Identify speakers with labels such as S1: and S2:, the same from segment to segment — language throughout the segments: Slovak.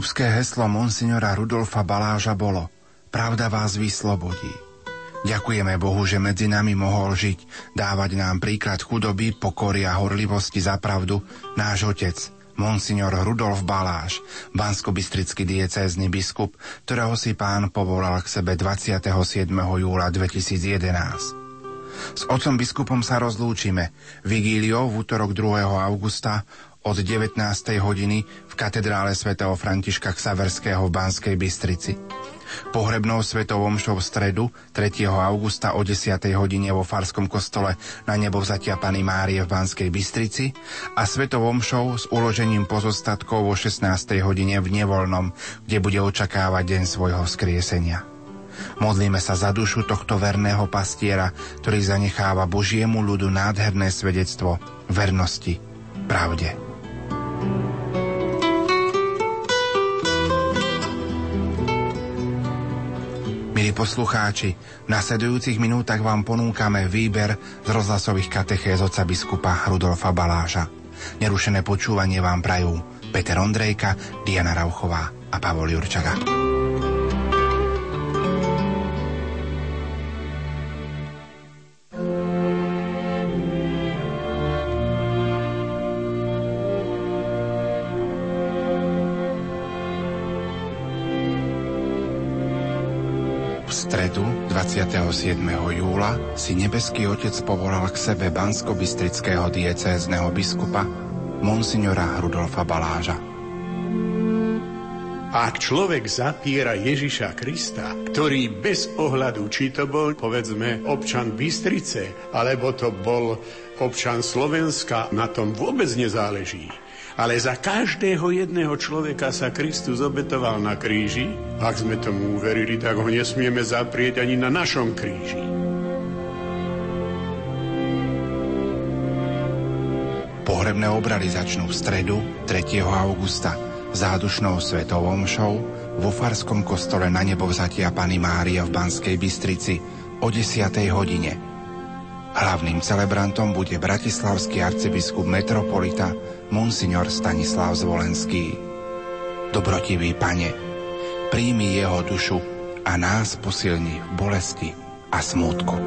S1: Biskupské heslo monsignora Rudolfa Baláža bolo Pravda vás vyslobodí. Ďakujeme Bohu, že medzi nami mohol žiť, dávať nám príklad chudoby, pokory a horlivosti za pravdu náš otec, monsignor Rudolf Baláš, banskobistrický diecézny biskup, ktorého si pán povolal k sebe 27. júla 2011. S otcom biskupom sa rozlúčime. Vigíliou v útorok 2. augusta od 19. hodiny v katedrále svätého Františka Ksaverského v Banskej Bystrici. Pohrebnou svetovom šou v stredu 3. augusta o 10. hodine vo Farskom kostole na nebo vzatia Pany Márie v Banskej Bystrici a svetovom šou s uložením pozostatkov o 16. hodine v Nevolnom, kde bude očakávať deň svojho vzkriesenia. Modlíme sa za dušu tohto verného pastiera, ktorý zanecháva Božiemu ľudu nádherné svedectvo vernosti, pravde. Milí poslucháči, v nasledujúcich minútach vám ponúkame výber z rozhlasových katechéz oca biskupa Rudolfa Baláža. Nerušené počúvanie vám prajú Peter Ondrejka, Diana Rauchová a Pavol Jurčaga. 27. júla si nebeský otec povolal k sebe bansko-bystrického diecézneho biskupa monsignora Rudolfa Baláža.
S2: Ak človek zapiera Ježiša Krista, ktorý bez ohľadu, či to bol, povedzme, občan Bystrice, alebo to bol občan Slovenska, na tom vôbec nezáleží ale za každého jedného človeka sa Kristus obetoval na kríži. Ak sme tomu uverili, tak ho nesmieme zaprieť ani na našom kríži.
S1: Pohrebné obrady začnú v stredu 3. augusta zádušnou svetovom show vo Farskom kostole na nebo vzatia Pany Mária v Banskej Bystrici o 10. hodine – Hlavným celebrantom bude bratislavský arcibiskup metropolita Monsignor Stanislav Zvolenský. Dobrotivý pane, príjmi jeho dušu a nás posilni v bolesti a smútku.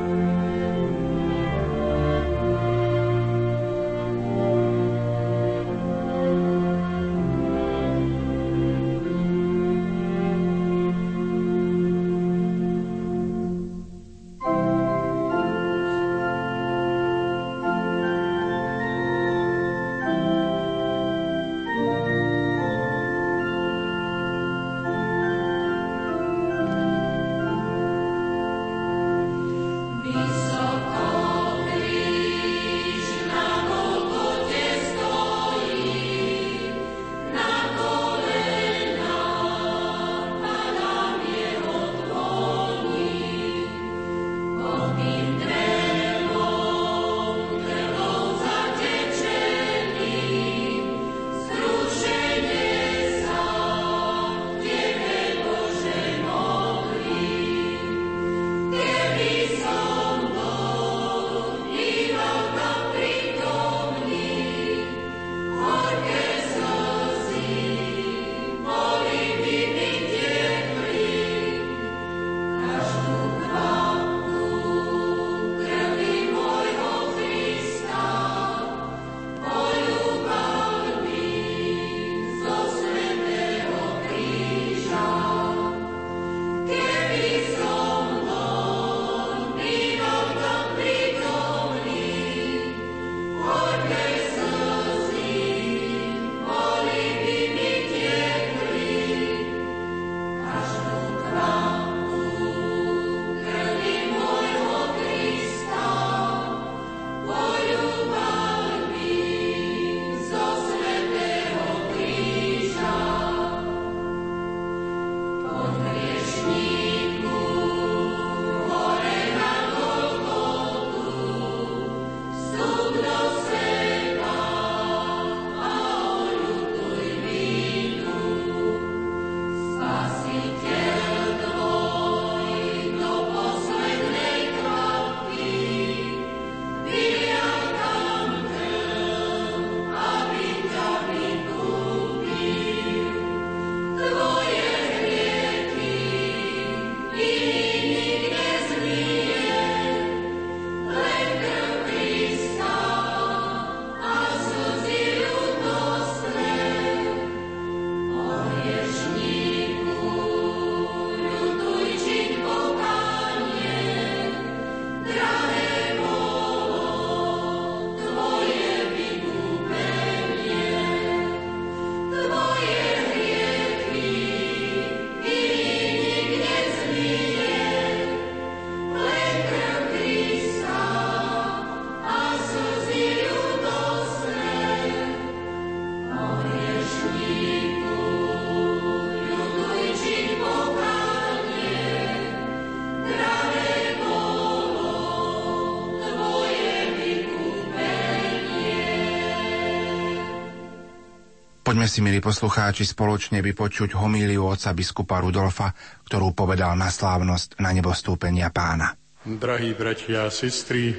S1: Poďme si, milí poslucháči, spoločne vypočuť homíliu oca biskupa Rudolfa, ktorú povedal na slávnosť na nebostúpenia pána.
S2: Drahí bratia a sestry,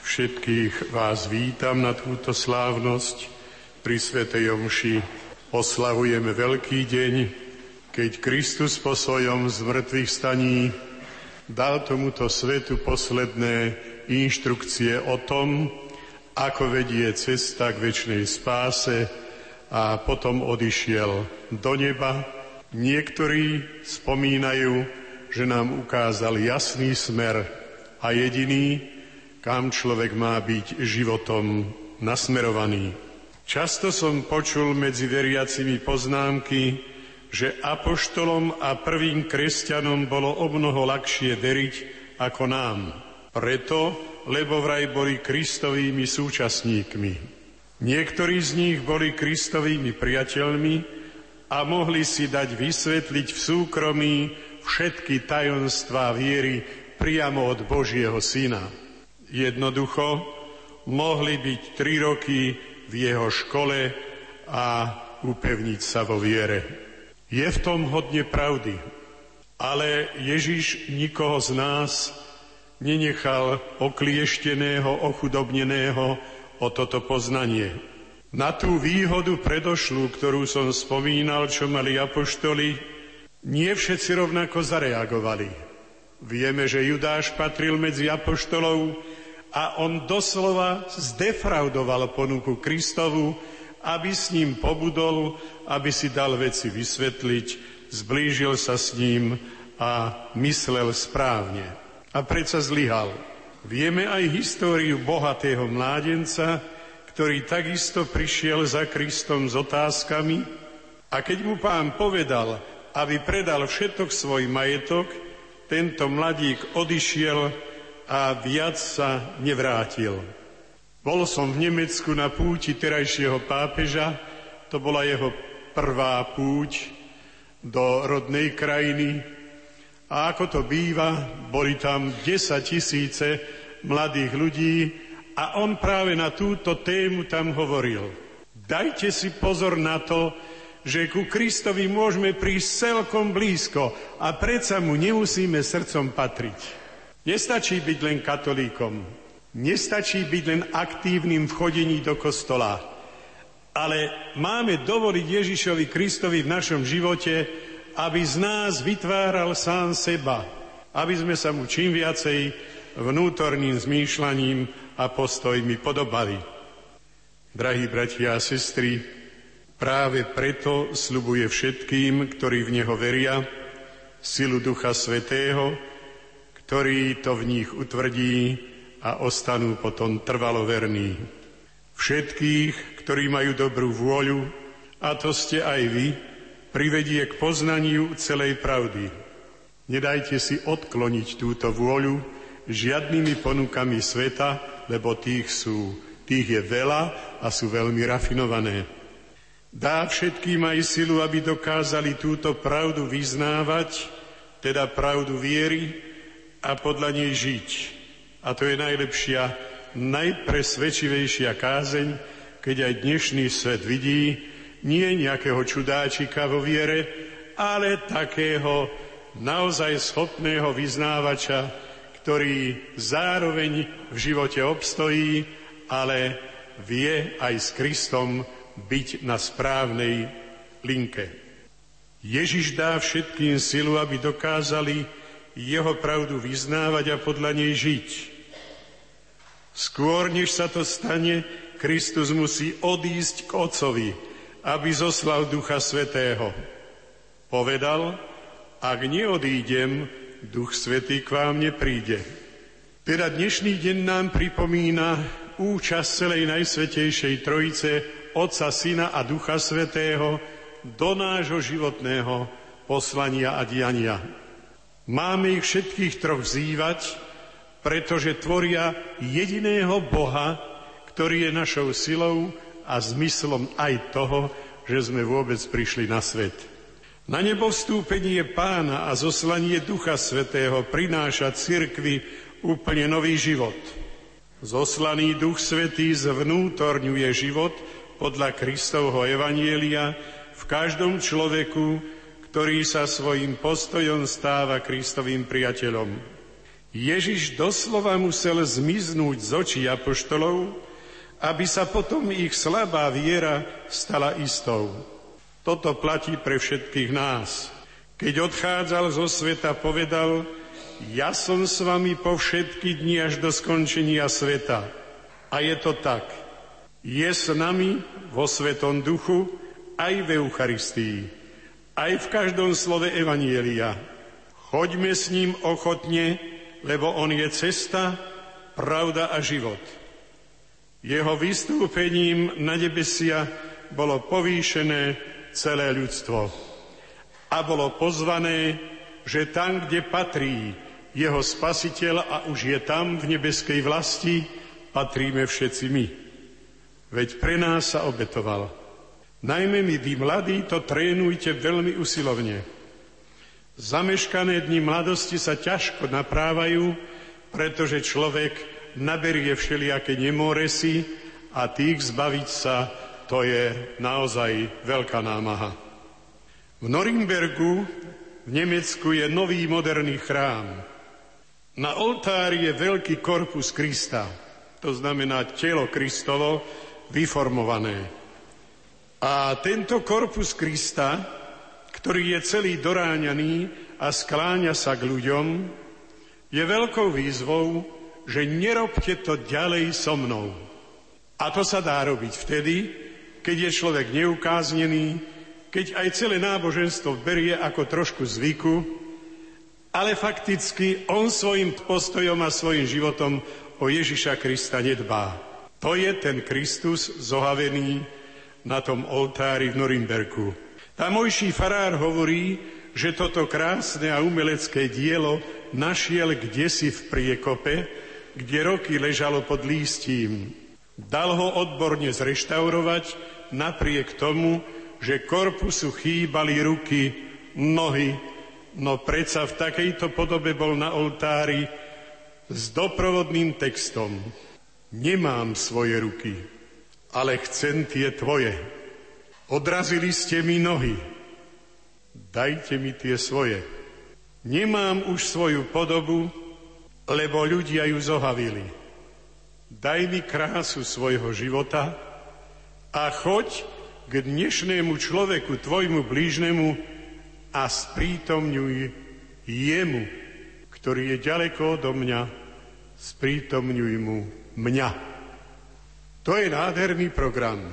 S2: všetkých vás vítam na túto slávnosť. Pri Svetej Omši oslavujeme veľký deň, keď Kristus po svojom zmrtvých staní dal tomuto svetu posledné inštrukcie o tom, ako vedie cesta k väčšnej spáse, a potom odišiel do neba. Niektorí spomínajú, že nám ukázal jasný smer a jediný, kam človek má byť životom nasmerovaný. Často som počul medzi veriacimi poznámky, že apoštolom a prvým kresťanom bolo o mnoho ľahšie veriť ako nám. Preto, lebo vraj boli Kristovými súčasníkmi. Niektorí z nich boli Kristovými priateľmi a mohli si dať vysvetliť v súkromí všetky tajomstvá viery priamo od Božieho Syna. Jednoducho mohli byť tri roky v jeho škole a upevniť sa vo viere. Je v tom hodne pravdy, ale Ježiš nikoho z nás nenechal okliešteného, ochudobneného, o toto poznanie. Na tú výhodu predošlú, ktorú som spomínal, čo mali apoštoli, nie všetci rovnako zareagovali. Vieme, že Judáš patril medzi apoštolov a on doslova zdefraudoval ponuku Kristovu, aby s ním pobudol, aby si dal veci vysvetliť, zblížil sa s ním a myslel správne. A predsa zlyhal. Vieme aj históriu bohatého mládenca, ktorý takisto prišiel za Kristom s otázkami a keď mu pán povedal, aby predal všetok svoj majetok, tento mladík odišiel a viac sa nevrátil. Bol som v Nemecku na púti terajšieho pápeža, to bola jeho prvá púť do rodnej krajiny, a ako to býva, boli tam 10 tisíce mladých ľudí a on práve na túto tému tam hovoril. Dajte si pozor na to, že ku Kristovi môžeme prísť celkom blízko a predsa mu nemusíme srdcom patriť. Nestačí byť len katolíkom, nestačí byť len aktívnym v chodení do kostola, ale máme dovoliť Ježišovi Kristovi v našom živote, aby z nás vytváral sám seba, aby sme sa mu čím viacej vnútorným zmýšľaním a postojmi podobali. Drahí bratia a sestry, práve preto slubuje všetkým, ktorí v Neho veria, silu Ducha Svetého, ktorý to v nich utvrdí a ostanú potom trvalo verní. Všetkých, ktorí majú dobrú vôľu, a to ste aj vy, privedie k poznaniu celej pravdy. Nedajte si odkloniť túto vôľu žiadnymi ponukami sveta, lebo tých, sú, tých je veľa a sú veľmi rafinované. Dá všetkým aj silu, aby dokázali túto pravdu vyznávať, teda pravdu viery a podľa nej žiť. A to je najlepšia, najpresvedčivejšia kázeň, keď aj dnešný svet vidí, nie nejakého čudáčika vo viere, ale takého naozaj schopného vyznávača, ktorý zároveň v živote obstojí, ale vie aj s Kristom byť na správnej linke. Ježiš dá všetkým silu, aby dokázali jeho pravdu vyznávať a podľa nej žiť. Skôr, než sa to stane, Kristus musí odísť k Otcovi, aby zoslal Ducha Svetého. Povedal, ak neodídem, Duch Svetý k vám nepríde. Teda dnešný deň nám pripomína účasť celej Najsvetejšej Trojice, Otca, Syna a Ducha Svetého do nášho životného poslania a diania. Máme ich všetkých troch vzývať, pretože tvoria jediného Boha, ktorý je našou silou a zmyslom aj toho, že sme vôbec prišli na svet. Na nebo vstúpenie pána a zoslanie Ducha Svetého prináša cirkvi úplne nový život. Zoslaný Duch Svetý zvnútorňuje život podľa Kristovho evanielia v každom človeku, ktorý sa svojim postojom stáva Kristovým priateľom. Ježiš doslova musel zmiznúť z očí apoštolov, aby sa potom ich slabá viera stala istou. Toto platí pre všetkých nás. Keď odchádzal zo sveta, povedal, ja som s vami po všetky dni až do skončenia sveta. A je to tak. Je s nami vo Svetom duchu aj v Eucharistii aj v každom slove Evanielia. Choďme s ním ochotne, lebo on je cesta, pravda a život. Jeho vystúpením na nebesia bolo povýšené celé ľudstvo a bolo pozvané, že tam, kde patrí jeho spasiteľ a už je tam v nebeskej vlasti, patríme všetci my. Veď pre nás sa obetoval. Najmä my, vy mladí, to trénujte veľmi usilovne. Zameškané dni mladosti sa ťažko naprávajú, pretože človek naberie všelijaké nemoresy a tých zbaviť sa, to je naozaj veľká námaha. V Norimbergu v Nemecku je nový moderný chrám. Na oltári je veľký korpus Krista, to znamená telo Kristovo vyformované. A tento korpus Krista, ktorý je celý doráňaný a skláňa sa k ľuďom, je veľkou výzvou, že nerobte to ďalej so mnou. A to sa dá robiť vtedy, keď je človek neukáznený, keď aj celé náboženstvo berie ako trošku zvyku, ale fakticky on svojim postojom a svojim životom o Ježiša Krista nedbá. To je ten Kristus zohavený, na tom oltári v Norimberku. Tamojší farár hovorí, že toto krásne a umelecké dielo našiel kdesi v priekope, kde roky ležalo pod lístím. Dal ho odborne zreštaurovať napriek tomu, že korpusu chýbali ruky, nohy, no predsa v takejto podobe bol na oltári s doprovodným textom. Nemám svoje ruky, ale chcem tie tvoje. Odrazili ste mi nohy, dajte mi tie svoje. Nemám už svoju podobu, lebo ľudia ju zohavili. Daj mi krásu svojho života a choď k dnešnému človeku, tvojmu blížnemu a sprítomňuj jemu, ktorý je ďaleko odo mňa, sprítomňuj mu mňa. To je nádherný program.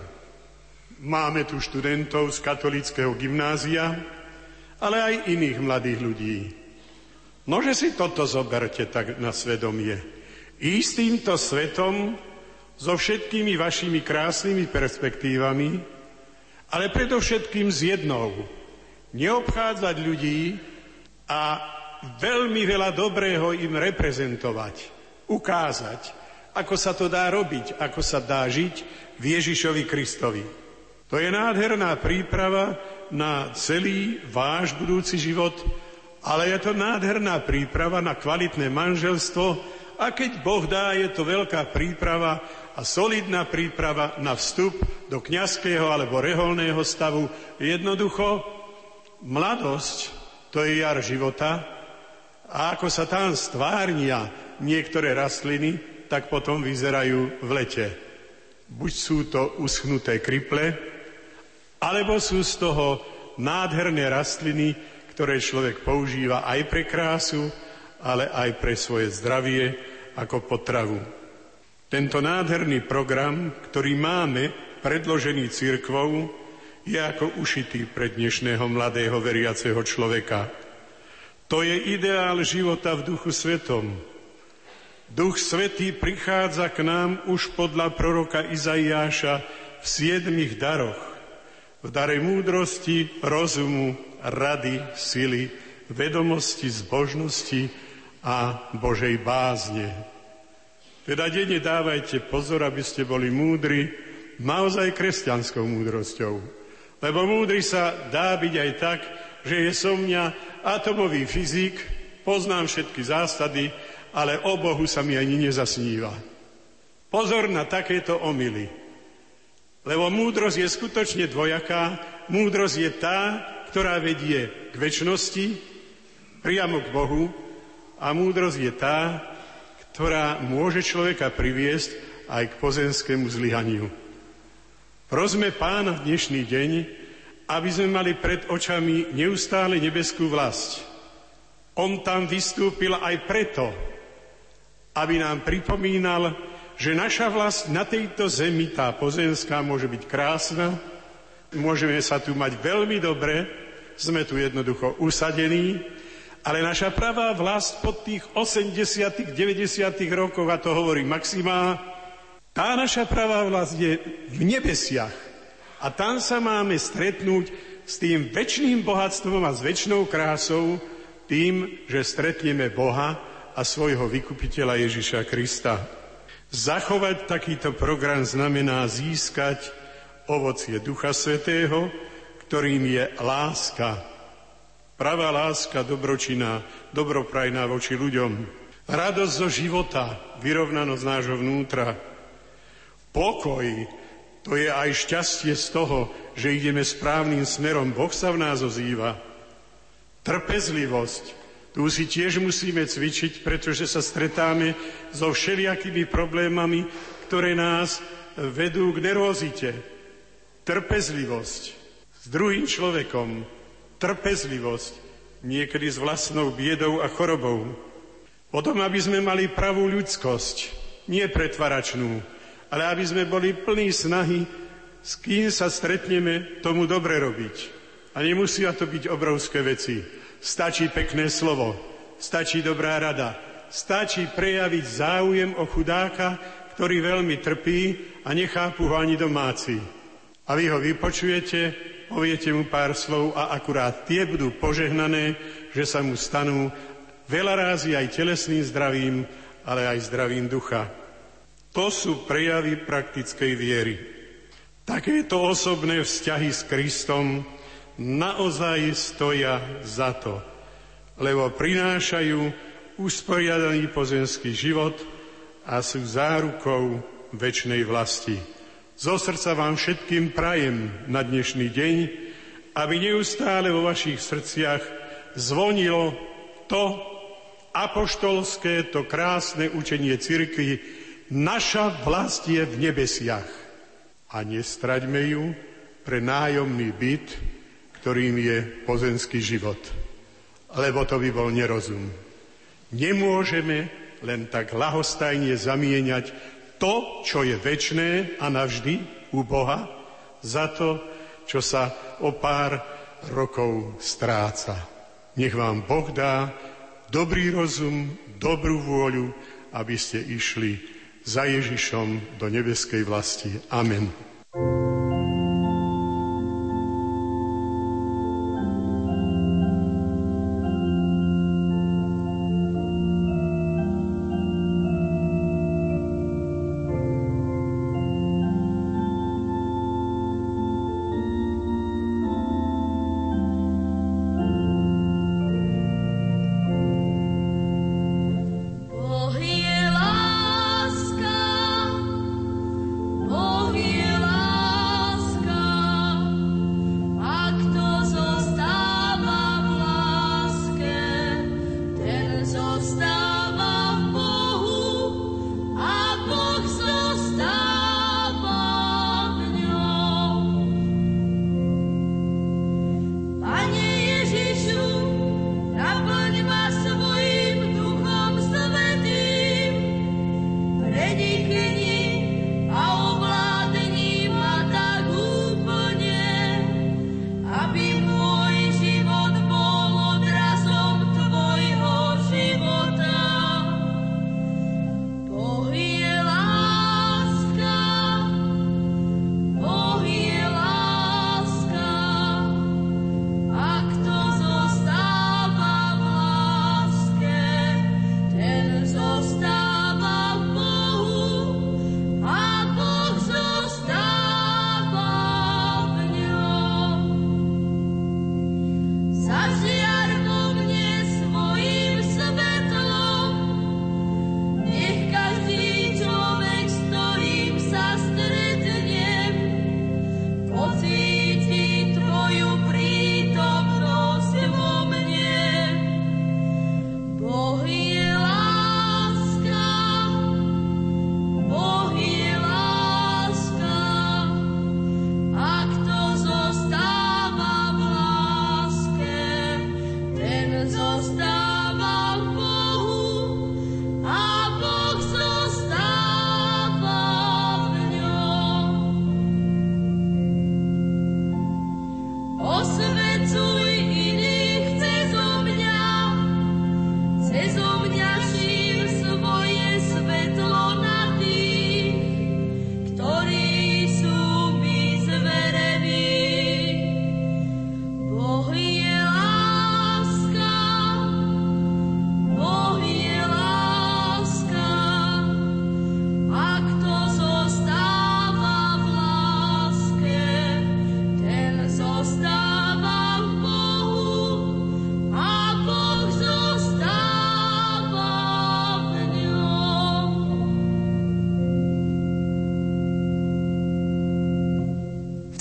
S2: Máme tu študentov z katolického gymnázia, ale aj iných mladých ľudí. Nože si toto zoberte tak na svedomie. S týmto svetom, so všetkými vašimi krásnymi perspektívami, ale predovšetkým s jednou. Neobchádzať ľudí a veľmi veľa dobrého im reprezentovať, ukázať, ako sa to dá robiť, ako sa dá žiť v Ježišovi Kristovi. To je nádherná príprava na celý váš budúci život, ale je to nádherná príprava na kvalitné manželstvo a keď Boh dá, je to veľká príprava a solidná príprava na vstup do kňazského alebo reholného stavu. Jednoducho, mladosť, to je jar života a ako sa tam stvárnia niektoré rastliny, tak potom vyzerajú v lete. Buď sú to uschnuté kriple, alebo sú z toho nádherné rastliny, ktoré človek používa aj pre krásu, ale aj pre svoje zdravie ako potravu. Tento nádherný program, ktorý máme predložený církvou, je ako ušitý pre dnešného mladého veriaceho človeka. To je ideál života v duchu svetom, Duch Svetý prichádza k nám už podľa proroka Izaiáša v siedmých daroch. V dare múdrosti, rozumu, rady, sily, vedomosti, zbožnosti a Božej bázne. Teda denne dávajte pozor, aby ste boli múdri, naozaj kresťanskou múdrosťou. Lebo múdry sa dá byť aj tak, že je som mňa atomový fyzik, poznám všetky zásady, ale o Bohu sa mi ani nezasníva. Pozor na takéto omily. Lebo múdrosť je skutočne dvojaká. Múdrosť je tá, ktorá vedie k väčšnosti, priamo k Bohu, a múdrosť je tá, ktorá môže človeka priviesť aj k pozemskému zlyhaniu. Prosme pána v dnešný deň, aby sme mali pred očami neustále nebeskú vlast. On tam vystúpil aj preto, aby nám pripomínal, že naša vlast na tejto zemi, tá pozemská, môže byť krásna, môžeme sa tu mať veľmi dobre, sme tu jednoducho usadení, ale naša pravá vlast pod tých 80 90 rokoch, a to hovorí Maxima, tá naša pravá vlast je v nebesiach. A tam sa máme stretnúť s tým väčšným bohatstvom a s väčšnou krásou, tým, že stretneme Boha a svojho vykupiteľa Ježiša Krista. Zachovať takýto program znamená získať ovocie Ducha Svetého, ktorým je láska. Pravá láska dobročina, dobroprajná voči ľuďom. Radosť zo života, vyrovnanosť nášho vnútra. Pokoj, to je aj šťastie z toho, že ideme správnym smerom. Boh sa v nás ozýva. Trpezlivosť, tu si tiež musíme cvičiť, pretože sa stretáme so všelijakými problémami, ktoré nás vedú k nervozite. Trpezlivosť s druhým človekom, trpezlivosť niekedy s vlastnou biedou a chorobou. Potom, aby sme mali pravú ľudskosť, nie pretvaračnú, ale aby sme boli plní snahy, s kým sa stretneme, tomu dobre robiť. A nemusia to byť obrovské veci. Stačí pekné slovo, stačí dobrá rada, stačí prejaviť záujem o chudáka, ktorý veľmi trpí a nechápu ho ani domáci. A vy ho vypočujete, poviete mu pár slov a akurát tie budú požehnané, že sa mu stanú veľa rázy aj telesným zdravím, ale aj zdravím ducha. To sú prejavy praktickej viery. Takéto osobné vzťahy s Kristom naozaj stoja za to, lebo prinášajú usporiadaný pozemský život a sú zárukou väčšnej vlasti. Zo srdca vám všetkým prajem na dnešný deň, aby neustále vo vašich srdciach zvonilo to apoštolské, to krásne učenie cirkvi, naša vlast je v nebesiach. A nestraďme ju pre nájomný byt, ktorým je pozemský život. Lebo to by bol nerozum. Nemôžeme len tak lahostajne zamieňať to, čo je väčné a navždy u Boha, za to, čo sa o pár rokov stráca. Nech vám Boh dá dobrý rozum, dobrú vôľu, aby ste išli za Ježišom do nebeskej vlasti. Amen.
S3: Oh,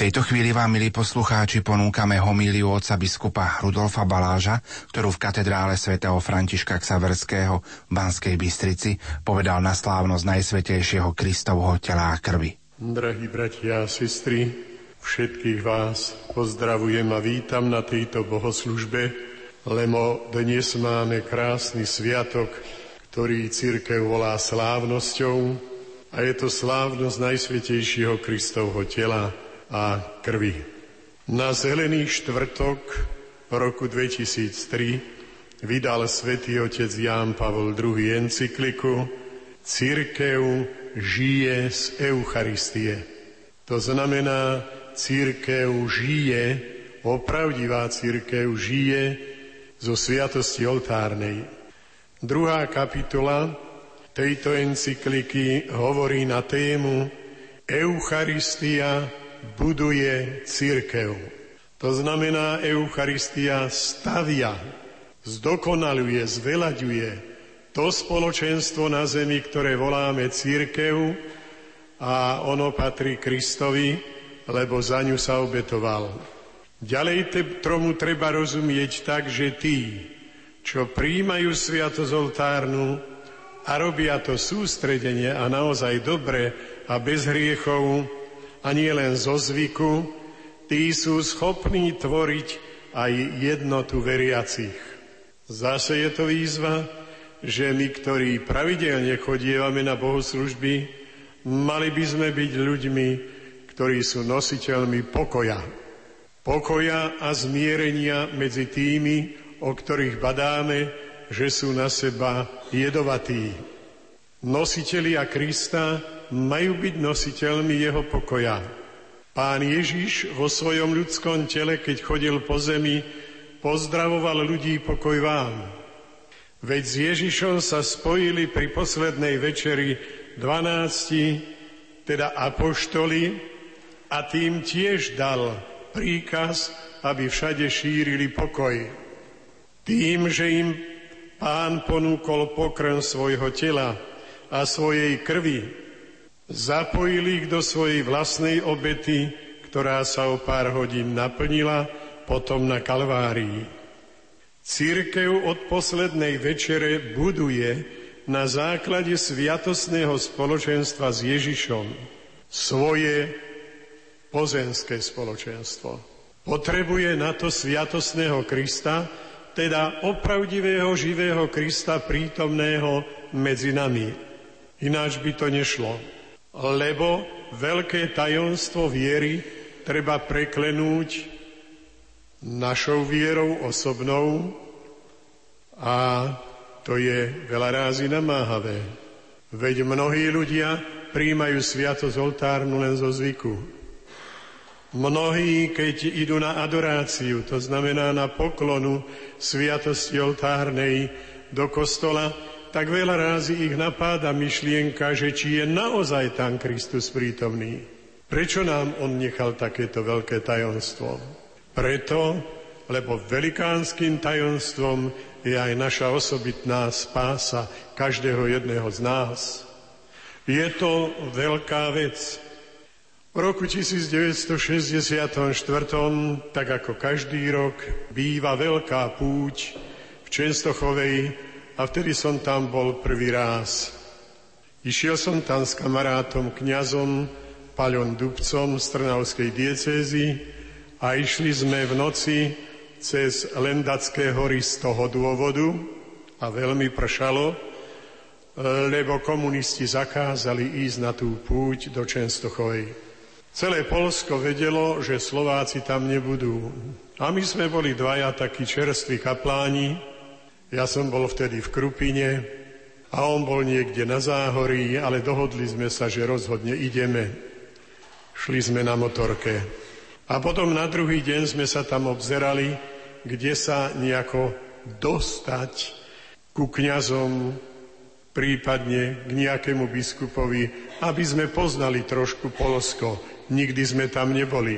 S1: tejto chvíli vám, milí poslucháči, ponúkame homíliu otca biskupa Rudolfa Baláža, ktorú v katedrále svätého Františka Ksaverského v Banskej Bystrici povedal na slávnosť Najsvetejšieho Kristovho tela a krvi.
S2: Drahí bratia a sestry, všetkých vás pozdravujem a vítam na tejto bohoslužbe, lebo dnes máme krásny sviatok, ktorý církev volá slávnosťou a je to slávnosť Najsvetejšieho Kristovho tela a krvi. Na zelený štvrtok roku 2003 vydal svätý otec Ján Pavol II encykliku Církev žije z Eucharistie. To znamená, církev žije, opravdivá církev žije zo sviatosti oltárnej. Druhá kapitola tejto encykliky hovorí na tému Eucharistia buduje církev. To znamená, Eucharistia stavia, zdokonaluje, zvelaďuje to spoločenstvo na zemi, ktoré voláme církev a ono patrí Kristovi, lebo za ňu sa obetoval. Ďalej te, tomu treba rozumieť tak, že tí, čo príjmajú sviatosť oltárnu a robia to sústredenie a naozaj dobre a bez hriechov, a nie len zo zvyku, tí sú schopní tvoriť aj jednotu veriacich. Zase je to výzva, že my, ktorí pravidelne chodievame na bohoslužby, mali by sme byť ľuďmi, ktorí sú nositeľmi pokoja. Pokoja a zmierenia medzi tými, o ktorých badáme, že sú na seba jedovatí. Nositelia Krista majú byť nositeľmi jeho pokoja. Pán Ježiš vo svojom ľudskom tele, keď chodil po zemi, pozdravoval ľudí pokoj vám. Veď s Ježišom sa spojili pri poslednej večeri dvanácti, teda apoštoli, a tým tiež dal príkaz, aby všade šírili pokoj. Tým, že im pán ponúkol pokrm svojho tela a svojej krvi, Zapojili ich do svojej vlastnej obety, ktorá sa o pár hodín naplnila potom na Kalvárii. Církev od poslednej večere buduje na základe sviatosného spoločenstva s Ježišom svoje pozemské spoločenstvo. Potrebuje na to sviatosného Krista, teda opravdivého živého Krista prítomného medzi nami. Ináč by to nešlo lebo veľké tajomstvo viery treba preklenúť našou vierou osobnou a to je veľa rázy namáhavé. Veď mnohí ľudia príjmajú sviatosť oltárnu len zo zvyku. Mnohí, keď idú na adoráciu, to znamená na poklonu sviatosti oltárnej do kostola, tak veľa rázy ich napáda myšlienka, že či je naozaj tam Kristus prítomný. Prečo nám on nechal takéto veľké tajomstvo? Preto, lebo velikánskym tajomstvom je aj naša osobitná spása každého jedného z nás. Je to veľká vec. V roku 1964, tak ako každý rok, býva veľká púť v Čenstochovej a vtedy som tam bol prvý raz. Išiel som tam s kamarátom kňazom Paľom Dubcom z Trnavskej diecézy a išli sme v noci cez Lendacké hory z toho dôvodu a veľmi pršalo, lebo komunisti zakázali ísť na tú púť do Čenstochovej. Celé Polsko vedelo, že Slováci tam nebudú. A my sme boli dvaja takí čerství kapláni, ja som bol vtedy v Krupine a on bol niekde na záhorí, ale dohodli sme sa, že rozhodne ideme. Šli sme na motorke. A potom na druhý deň sme sa tam obzerali, kde sa nejako dostať ku kňazom, prípadne k nejakému biskupovi, aby sme poznali trošku Polsko. Nikdy sme tam neboli.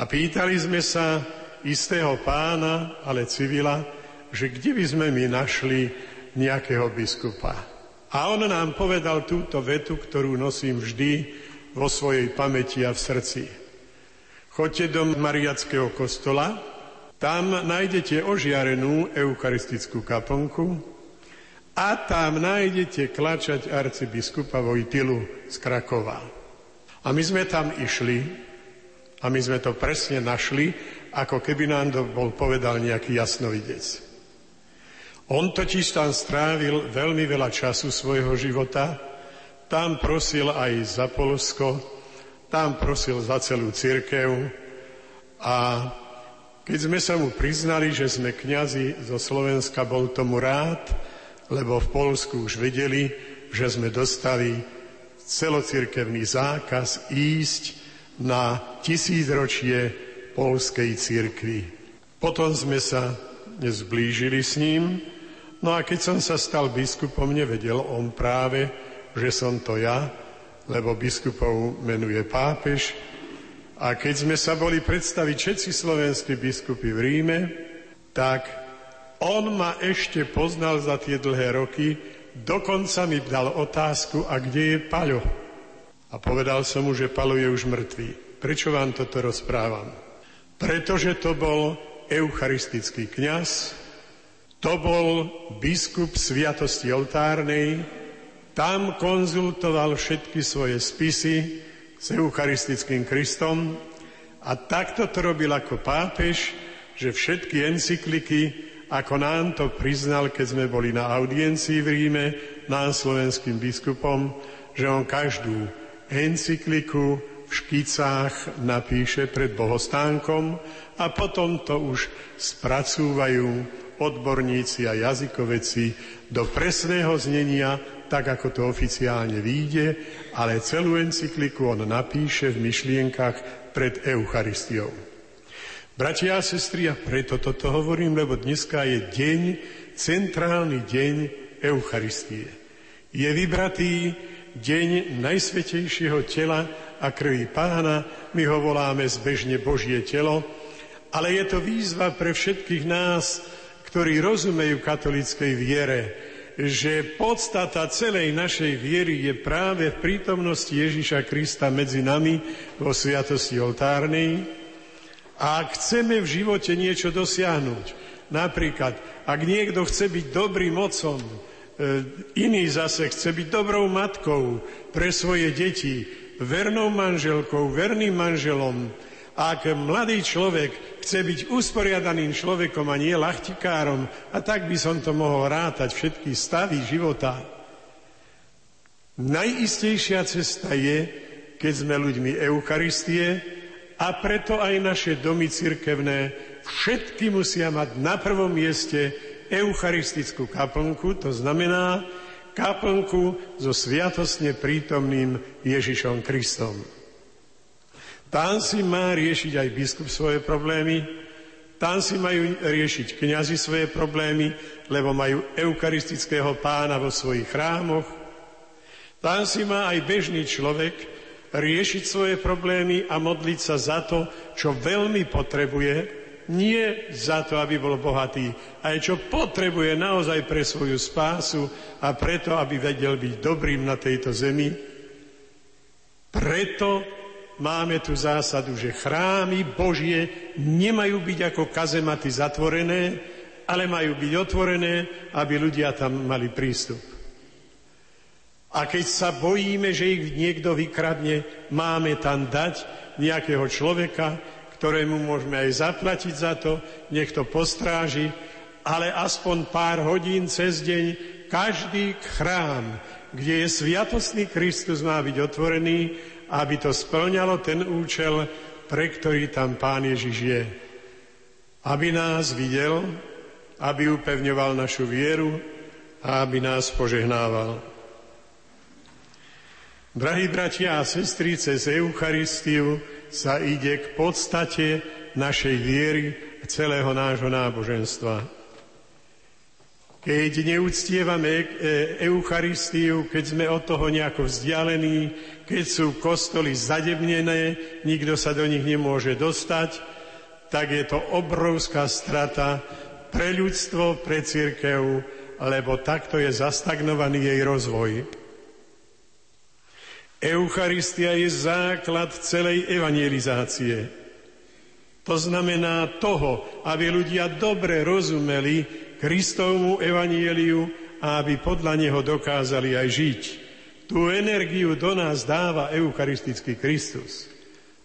S2: A pýtali sme sa istého pána, ale civila, že kde by sme my našli nejakého biskupa. A on nám povedal túto vetu, ktorú nosím vždy vo svojej pamäti a v srdci. Choďte do Mariackého kostola, tam nájdete ožiarenú eucharistickú kaplnku a tam nájdete klačať arcibiskupa Vojtilu z Krakova. A my sme tam išli a my sme to presne našli, ako keby nám to bol povedal nejaký jasnovidec. On totiž tam strávil veľmi veľa času svojho života, tam prosil aj za Polsko, tam prosil za celú církev a keď sme sa mu priznali, že sme kňazi zo Slovenska, bol tomu rád, lebo v Polsku už vedeli, že sme dostali celocirkevný zákaz ísť na tisícročie polskej cirkvi. Potom sme sa zblížili s ním, no a keď som sa stal biskupom, nevedel on práve, že som to ja, lebo biskupov menuje pápež. A keď sme sa boli predstaviť všetci slovenskí biskupy v Ríme, tak on ma ešte poznal za tie dlhé roky, dokonca mi dal otázku, a kde je Paľo? A povedal som mu, že Paľo je už mŕtvý. Prečo vám toto rozprávam? Pretože to bol eucharistický kňaz, to bol biskup sviatosti oltárnej, tam konzultoval všetky svoje spisy s Eucharistickým Kristom. A takto to robil ako pápež, že všetky encykliky, ako nám to priznal, keď sme boli na audiencii v Ríme, nám slovenským biskupom, že on každú encykliku v škicách napíše pred bohostánkom a potom to už spracúvajú odborníci a jazykoveci do presného znenia tak ako to oficiálne výjde, ale celú encykliku on napíše v myšlienkach pred Eucharistiou. Bratia a sestry, a preto toto hovorím, lebo dneska je deň, centrálny deň Eucharistie. Je vybratý deň Najsvetejšieho tela a krvi pána, my ho voláme zbežne Božie telo, ale je to výzva pre všetkých nás, ktorí rozumejú katolickej viere, že podstata celej našej viery je práve v prítomnosti Ježiša Krista medzi nami vo sviatosti oltárnej. A ak chceme v živote niečo dosiahnuť, napríklad, ak niekto chce byť dobrým mocom, e, iný zase chce byť dobrou matkou pre svoje deti, vernou manželkou, verným manželom, ak mladý človek chce byť usporiadaným človekom a nie lachtikárom, a tak by som to mohol rátať všetky stavy života, najistejšia cesta je, keď sme ľuďmi Eucharistie a preto aj naše domy cirkevné všetky musia mať na prvom mieste eucharistickú kaplnku, to znamená kaplnku so sviatostne prítomným Ježišom Kristom. Tam si má riešiť aj biskup svoje problémy, tam si majú riešiť kňazi svoje problémy, lebo majú eucharistického pána vo svojich chrámoch. Tam si má aj bežný človek riešiť svoje problémy a modliť sa za to, čo veľmi potrebuje, nie za to, aby bol bohatý, aj čo potrebuje naozaj pre svoju spásu a preto, aby vedel byť dobrým na tejto zemi. Preto máme tu zásadu, že chrámy Božie nemajú byť ako kazematy zatvorené, ale majú byť otvorené, aby ľudia tam mali prístup. A keď sa bojíme, že ich niekto vykradne, máme tam dať nejakého človeka, ktorému môžeme aj zaplatiť za to, nech to postráži, ale aspoň pár hodín cez deň každý chrám, kde je sviatostný Kristus, má byť otvorený aby to splňalo ten účel, pre ktorý tam Pán Ježiš je. Aby nás videl, aby upevňoval našu vieru a aby nás požehnával. Drahí bratia a sestry, cez Eucharistiu sa ide k podstate našej viery celého nášho náboženstva. Keď neúctievame e, Eucharistiu, keď sme od toho nejako vzdialení, keď sú kostoly zadebnené, nikto sa do nich nemôže dostať, tak je to obrovská strata pre ľudstvo, pre církev, lebo takto je zastagnovaný jej rozvoj. Eucharistia je základ celej evangelizácie. To znamená toho, aby ľudia dobre rozumeli Kristovmu evanieliu a aby podľa neho dokázali aj žiť. Tú energiu do nás dáva eucharistický Kristus.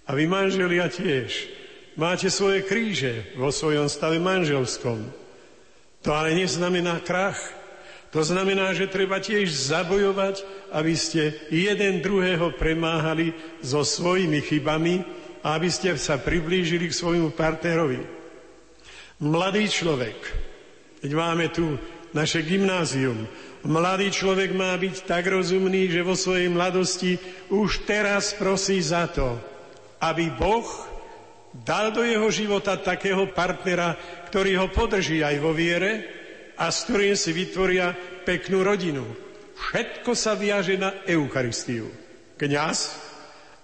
S2: A vy manželia tiež máte svoje kríže vo svojom stave manželskom. To ale neznamená krach. To znamená, že treba tiež zabojovať, aby ste jeden druhého premáhali so svojimi chybami a aby ste sa priblížili k svojmu partnerovi. Mladý človek, keď máme tu naše gymnázium, mladý človek má byť tak rozumný, že vo svojej mladosti už teraz prosí za to, aby Boh dal do jeho života takého partnera, ktorý ho podrží aj vo viere a s ktorým si vytvoria peknú rodinu. Všetko sa viaže na Eucharistiu. Kňaz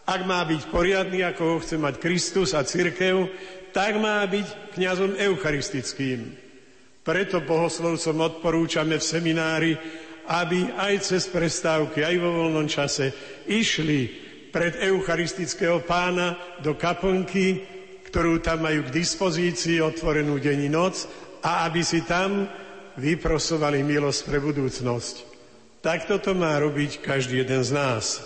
S2: ak má byť poriadny, ako ho chce mať Kristus a církev, tak má byť kňazom eucharistickým. Preto bohoslovcom odporúčame v seminári, aby aj cez prestávky, aj vo voľnom čase išli pred eucharistického pána do kaplnky, ktorú tam majú k dispozícii, otvorenú deň i noc, a aby si tam vyprosovali milosť pre budúcnosť. Takto to má robiť každý jeden z nás.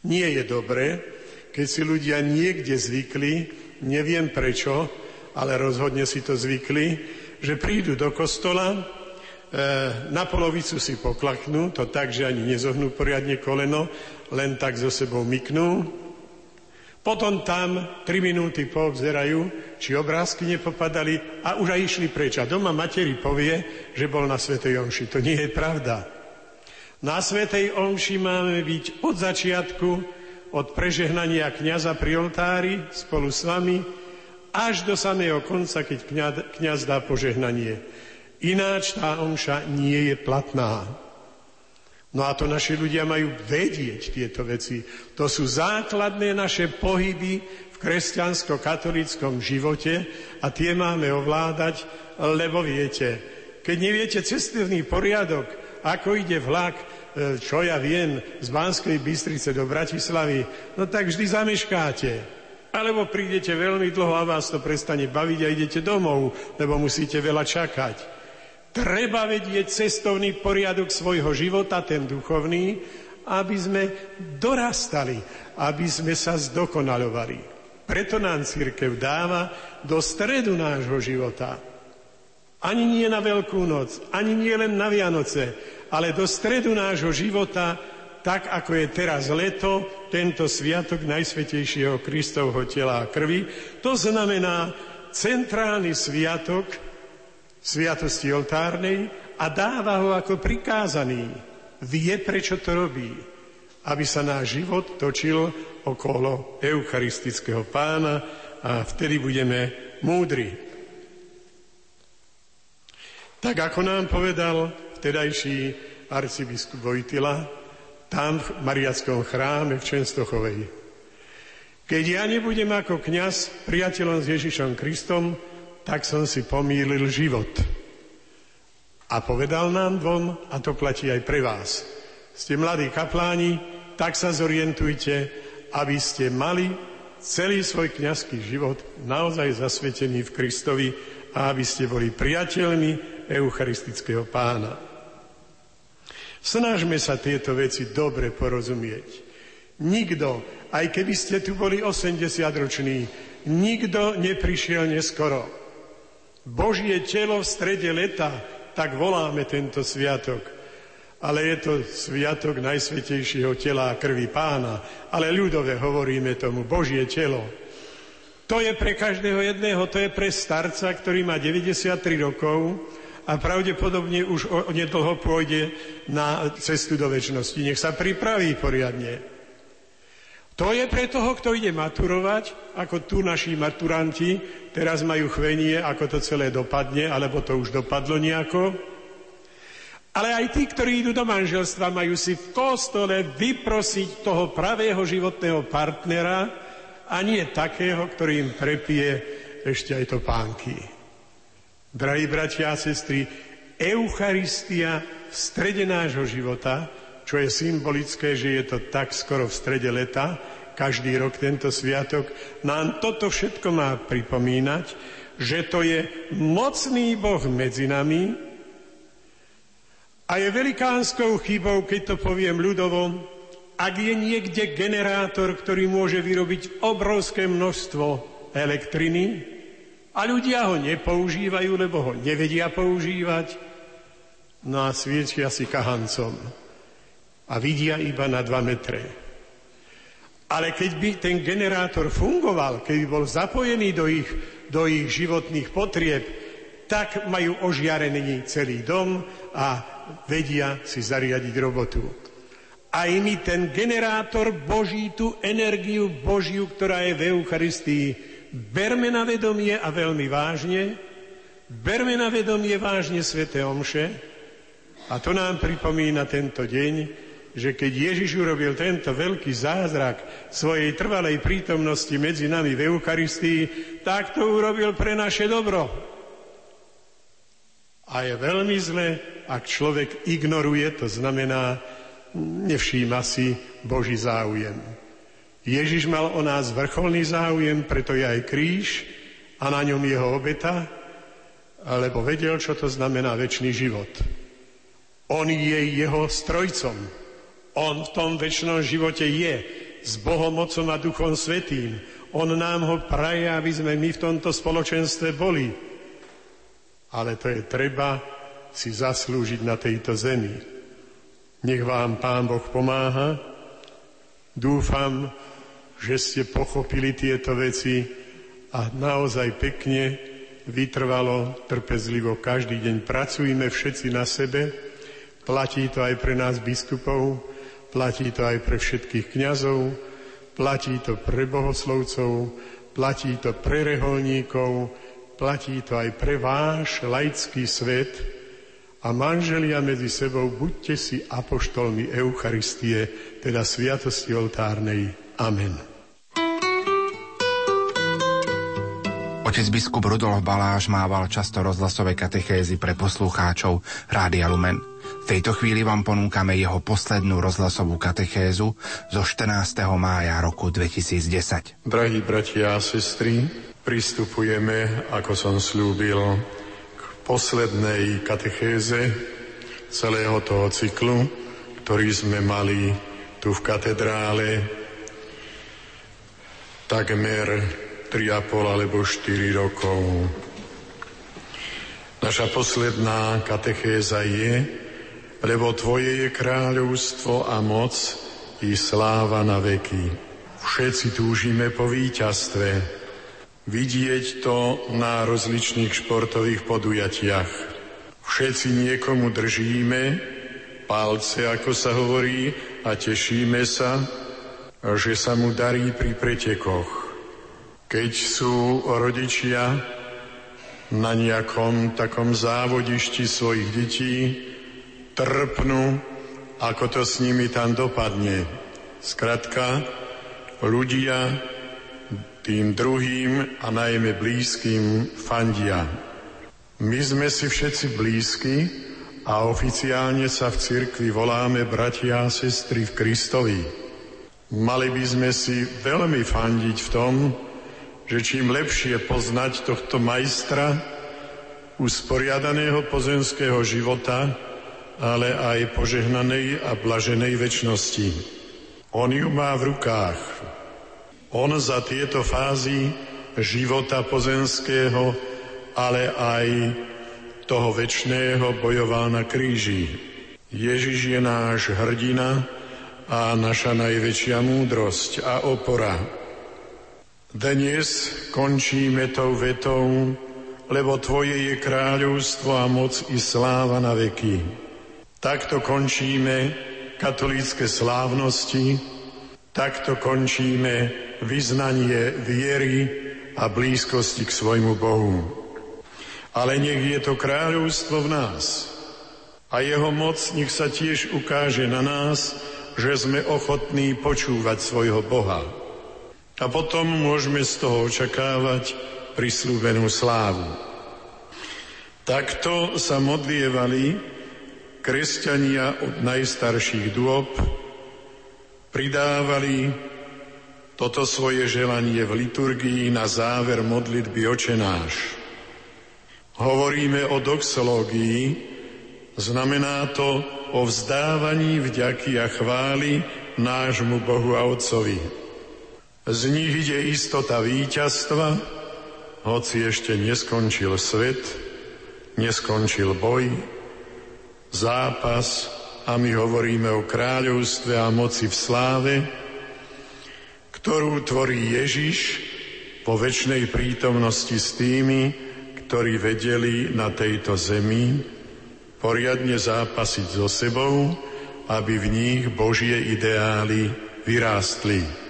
S2: Nie je dobré, keď si ľudia niekde zvykli, neviem prečo, ale rozhodne si to zvykli, že prídu do kostola, e, na polovicu si poklaknú, to tak, že ani nezohnú poriadne koleno, len tak so sebou myknú. Potom tam tri minúty poobzerajú, či obrázky nepopadali a už aj išli preč. A doma materi povie, že bol na Svetej Omši. To nie je pravda. Na Svetej Omši máme byť od začiatku, od prežehnania kniaza pri oltári spolu s vami, až do samého konca, keď kniaz dá požehnanie. Ináč tá omša nie je platná. No a to naši ľudia majú vedieť tieto veci. To sú základné naše pohyby v kresťansko-katolickom živote a tie máme ovládať, lebo viete, keď neviete cestovný poriadok, ako ide vlak, e, čo ja viem, z Banskej Bystrice do Bratislavy, no tak vždy zameškáte. Alebo prídete veľmi dlho a vás to prestane baviť a idete domov, lebo musíte veľa čakať. Treba vedieť cestovný poriadok svojho života, ten duchovný, aby sme dorastali, aby sme sa zdokonalovali. Preto nám církev dáva do stredu nášho života ani nie na Veľkú noc, ani nie len na Vianoce, ale do stredu nášho života, tak ako je teraz leto, tento sviatok Najsvetejšieho Kristovho tela a krvi. To znamená centrálny sviatok sviatosti oltárnej a dáva ho ako prikázaný. Vie, prečo to robí. Aby sa náš život točil okolo eucharistického pána a vtedy budeme múdri. Tak ako nám povedal vtedajší arcibiskup Vojtila, tam v Mariackom chráme v Čenstochovej. Keď ja nebudem ako kňaz priateľom s Ježišom Kristom, tak som si pomýlil život. A povedal nám dvom, a to platí aj pre vás. Ste mladí kapláni, tak sa zorientujte, aby ste mali celý svoj kňazský život naozaj zasvetený v Kristovi a aby ste boli priateľmi eucharistického pána. Snažme sa tieto veci dobre porozumieť. Nikto, aj keby ste tu boli 80-roční, nikto neprišiel neskoro. Božie telo v strede leta, tak voláme tento sviatok. Ale je to sviatok Najsvetejšieho tela a krvi pána. Ale ľudové hovoríme tomu Božie telo. To je pre každého jedného, to je pre starca, ktorý má 93 rokov, a pravdepodobne už nedlho pôjde na cestu do väčšnosti. Nech sa pripraví poriadne. To je pre toho, kto ide maturovať, ako tu naši maturanti, teraz majú chvenie, ako to celé dopadne, alebo to už dopadlo nejako. Ale aj tí, ktorí idú do manželstva, majú si v kostole vyprosiť toho pravého životného partnera a nie takého, ktorý im prepije ešte aj to pánky. Drahí bratia a sestry, Eucharistia v strede nášho života, čo je symbolické, že je to tak skoro v strede leta, každý rok tento sviatok, nám toto všetko má pripomínať, že to je mocný Boh medzi nami a je velikánskou chybou, keď to poviem ľudovo, ak je niekde generátor, ktorý môže vyrobiť obrovské množstvo elektriny a ľudia ho nepoužívajú, lebo ho nevedia používať, no a sviečia si kahancom a vidia iba na dva metre. Ale keď by ten generátor fungoval, keby bol zapojený do ich, do ich životných potrieb, tak majú ožiarený celý dom a vedia si zariadiť robotu. Aj my ten generátor Boží, tú energiu Božiu, ktorá je v Eucharistii, berme na vedomie a veľmi vážne, berme na vedomie vážne Svete Omše a to nám pripomína tento deň, že keď Ježiš urobil tento veľký zázrak svojej trvalej prítomnosti medzi nami v Eucharistii, tak to urobil pre naše dobro. A je veľmi zle, ak človek ignoruje, to znamená, nevšíma si Boží záujem. Ježiš mal o nás vrcholný záujem, preto je aj kríž a na ňom jeho obeta, lebo vedel, čo to znamená väčší život. On je jeho strojcom. On v tom väčšnom živote je s Bohom, Otcom a Duchom Svetým. On nám ho praje, aby sme my v tomto spoločenstve boli. Ale to je treba si zaslúžiť na tejto zemi. Nech vám Pán Boh pomáha. Dúfam, že ste pochopili tieto veci a naozaj pekne, vytrvalo, trpezlivo každý deň pracujme všetci na sebe. Platí to aj pre nás biskupov, platí to aj pre všetkých kňazov, platí to pre bohoslovcov, platí to pre reholníkov, platí to aj pre váš laický svet, a manželia medzi sebou buďte si apoštolmi Eucharistie, teda sviatosti oltárnej. Amen.
S1: Otec biskup Rudolf Baláš mával často rozhlasové katechézy pre poslucháčov Rádia Lumen. V tejto chvíli vám ponúkame jeho poslednú rozhlasovú katechézu zo 14. mája roku 2010.
S2: Drahí bratia a sestry, pristupujeme, ako som slúbil, poslednej katechéze celého toho cyklu, ktorý sme mali tu v katedrále takmer 3,5 alebo 4 rokov. Naša posledná katechéza je, lebo Tvoje je kráľovstvo a moc i sláva na veky. Všetci túžime po víťazstve, Vidieť to na rozličných športových podujatiach. Všetci niekomu držíme palce, ako sa hovorí, a tešíme sa, že sa mu darí pri pretekoch. Keď sú rodičia na nejakom takom závodišti svojich detí, trpnú, ako to s nimi tam dopadne. Skrátka, ľudia tým druhým a najmä blízkym fandia. My sme si všetci blízki a oficiálne sa v cirkvi voláme bratia a sestry v Kristovi. Mali by sme si veľmi fandiť v tom, že čím lepšie poznať tohto majstra usporiadaného pozemského života, ale aj požehnanej a blaženej väčšnosti. On ju má v rukách, on za tieto fázy života pozemského, ale aj toho väčšného bojoval na kríži. Ježiš je náš hrdina a naša najväčšia múdrosť a opora. Dnes končíme tou vetou, lebo Tvoje je kráľovstvo a moc i sláva na veky. Takto končíme katolícke slávnosti, takto končíme vyznanie viery a blízkosti k svojmu Bohu. Ale nech je to kráľovstvo v nás a jeho moc nech sa tiež ukáže na nás, že sme ochotní počúvať svojho Boha. A potom môžeme z toho očakávať prislúbenú slávu. Takto sa modlievali kresťania od najstarších dôb, pridávali toto svoje želanie v liturgii na záver modlitby očenáš. Hovoríme o doxológii, znamená to o vzdávaní vďaky a chvály nášmu Bohu a Otcovi. Z nich ide istota víťazstva, hoci ešte neskončil svet, neskončil boj, zápas a my hovoríme o kráľovstve a moci v sláve, ktorú tvorí Ježiš po väčšnej prítomnosti s tými, ktorí vedeli na tejto zemi poriadne zápasiť so sebou, aby v nich Božie ideály vyrástli.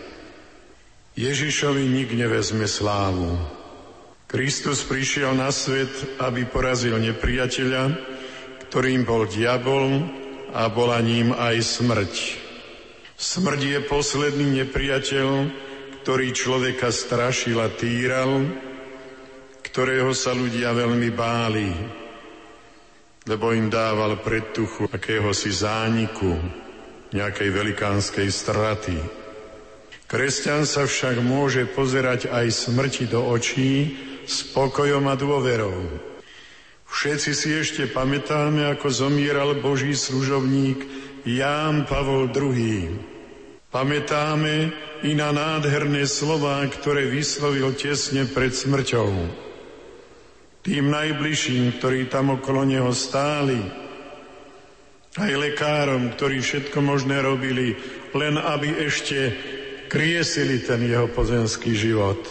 S2: Ježišovi nik nevezme slávu. Kristus prišiel na svet, aby porazil nepriateľa, ktorým bol diabol a bola ním aj smrť. Smrť je posledný nepriateľ, ktorý človeka strašil a týral, ktorého sa ľudia veľmi báli, lebo im dával predtuchu akéhosi zániku, nejakej velikánskej straty. Kresťan sa však môže pozerať aj smrti do očí s pokojom a dôverou. Všetci si ešte pamätáme, ako zomieral Boží služobník Ján Pavol II. Pamätáme i na nádherné slová, ktoré vyslovil tesne pred smrťou. Tým najbližším, ktorí tam okolo neho stáli, aj lekárom, ktorí všetko možné robili, len aby ešte kriesili ten jeho pozemský život.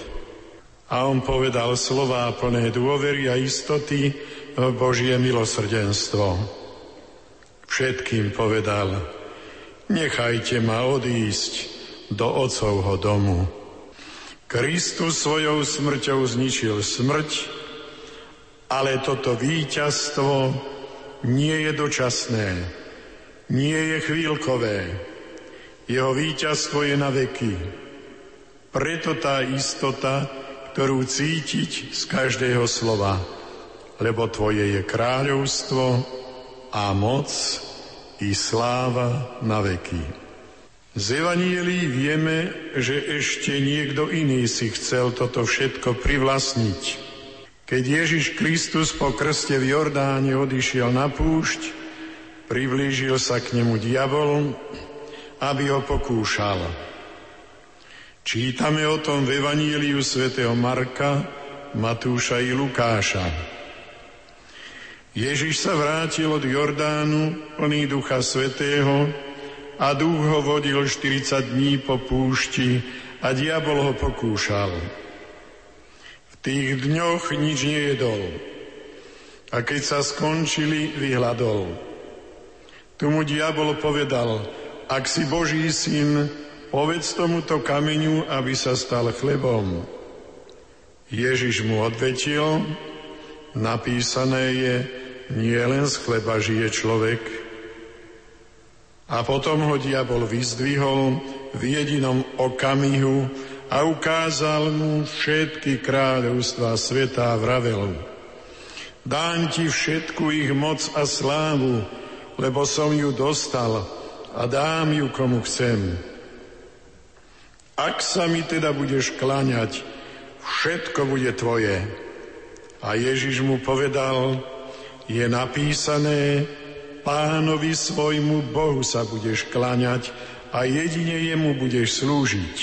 S2: A on povedal slová plné dôvery a istoty v Božie milosrdenstvo. Všetkým povedal, nechajte ma odísť do otcovho domu. Kristus svojou smrťou zničil smrť, ale toto víťazstvo nie je dočasné, nie je chvíľkové. Jeho víťazstvo je na veky. Preto tá istota, ktorú cítiť z každého slova, lebo Tvoje je kráľovstvo a moc i sláva na veky. Z Evanielí vieme, že ešte niekto iný si chcel toto všetko privlastniť. Keď Ježiš Kristus po krste v Jordáne odišiel na púšť, priblížil sa k nemu diabol, aby ho pokúšal. Čítame o tom v Evaníliu svätého Marka, Matúša i Lukáša. Ježiš sa vrátil od Jordánu plný Ducha Svetého a duch ho vodil 40 dní po púšti a diabol ho pokúšal. V tých dňoch nič nejedol a keď sa skončili, vyhľadol. Tu mu diabol povedal, ak si Boží syn, povedz tomuto kameňu, aby sa stal chlebom. Ježiš mu odvetil, napísané je, nie len z chleba žije človek, a potom ho diabol vyzdvihol v jedinom okamihu a ukázal mu všetky kráľovstvá sveta a vravel. Dám ti všetku ich moc a slávu, lebo som ju dostal a dám ju komu chcem. Ak sa mi teda budeš kláňať, všetko bude tvoje. A Ježiš mu povedal, je napísané, pánovi svojmu Bohu sa budeš kláňať a jedine jemu budeš slúžiť.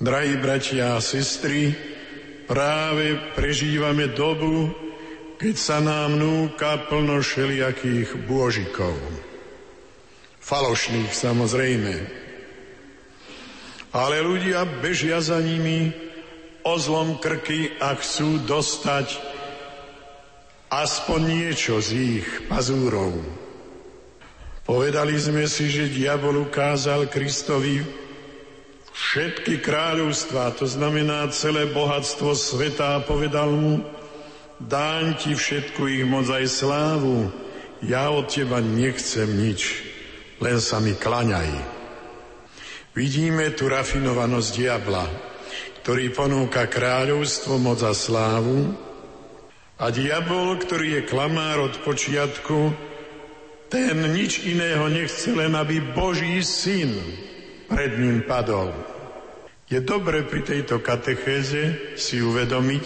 S2: Drahí bratia a sestry, práve prežívame dobu, keď sa nám núka plno šeliakých bôžikov. Falošných samozrejme. Ale ľudia bežia za nimi o zlom krky a chcú dostať aspoň niečo z ich pazúrov. Povedali sme si, že diabol ukázal Kristovi všetky kráľovstvá, to znamená celé bohatstvo sveta a povedal mu, dám ti všetku ich moc aj slávu, ja od teba nechcem nič, len sa mi klaňaj. Vidíme tu rafinovanosť diabla, ktorý ponúka kráľovstvo, moc a slávu, a diabol, ktorý je klamár od počiatku, ten nič iného nechce, len aby Boží syn pred ním padol. Je dobre pri tejto katechéze si uvedomiť,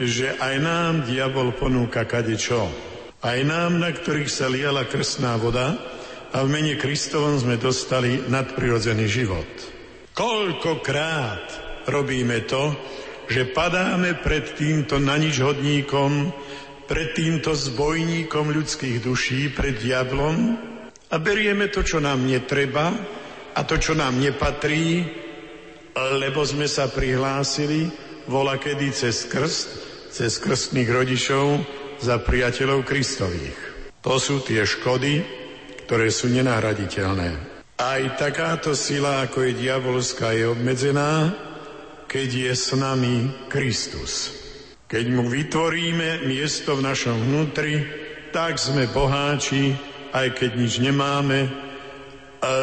S2: že aj nám diabol ponúka kadečo. Aj nám, na ktorých sa liala krstná voda a v mene Kristovom sme dostali nadprirodzený život. Koľkokrát robíme to, že padáme pred týmto naničhodníkom, pred týmto zbojníkom ľudských duší, pred diablom a berieme to, čo nám netreba a to, čo nám nepatrí, lebo sme sa prihlásili vola kedy cez krst, cez krstných rodičov za priateľov Kristových. To sú tie škody, ktoré sú nenahraditeľné. Aj takáto sila, ako je diabolská, je obmedzená, keď je s nami Kristus. Keď mu vytvoríme miesto v našom vnútri, tak sme boháči, aj keď nič nemáme,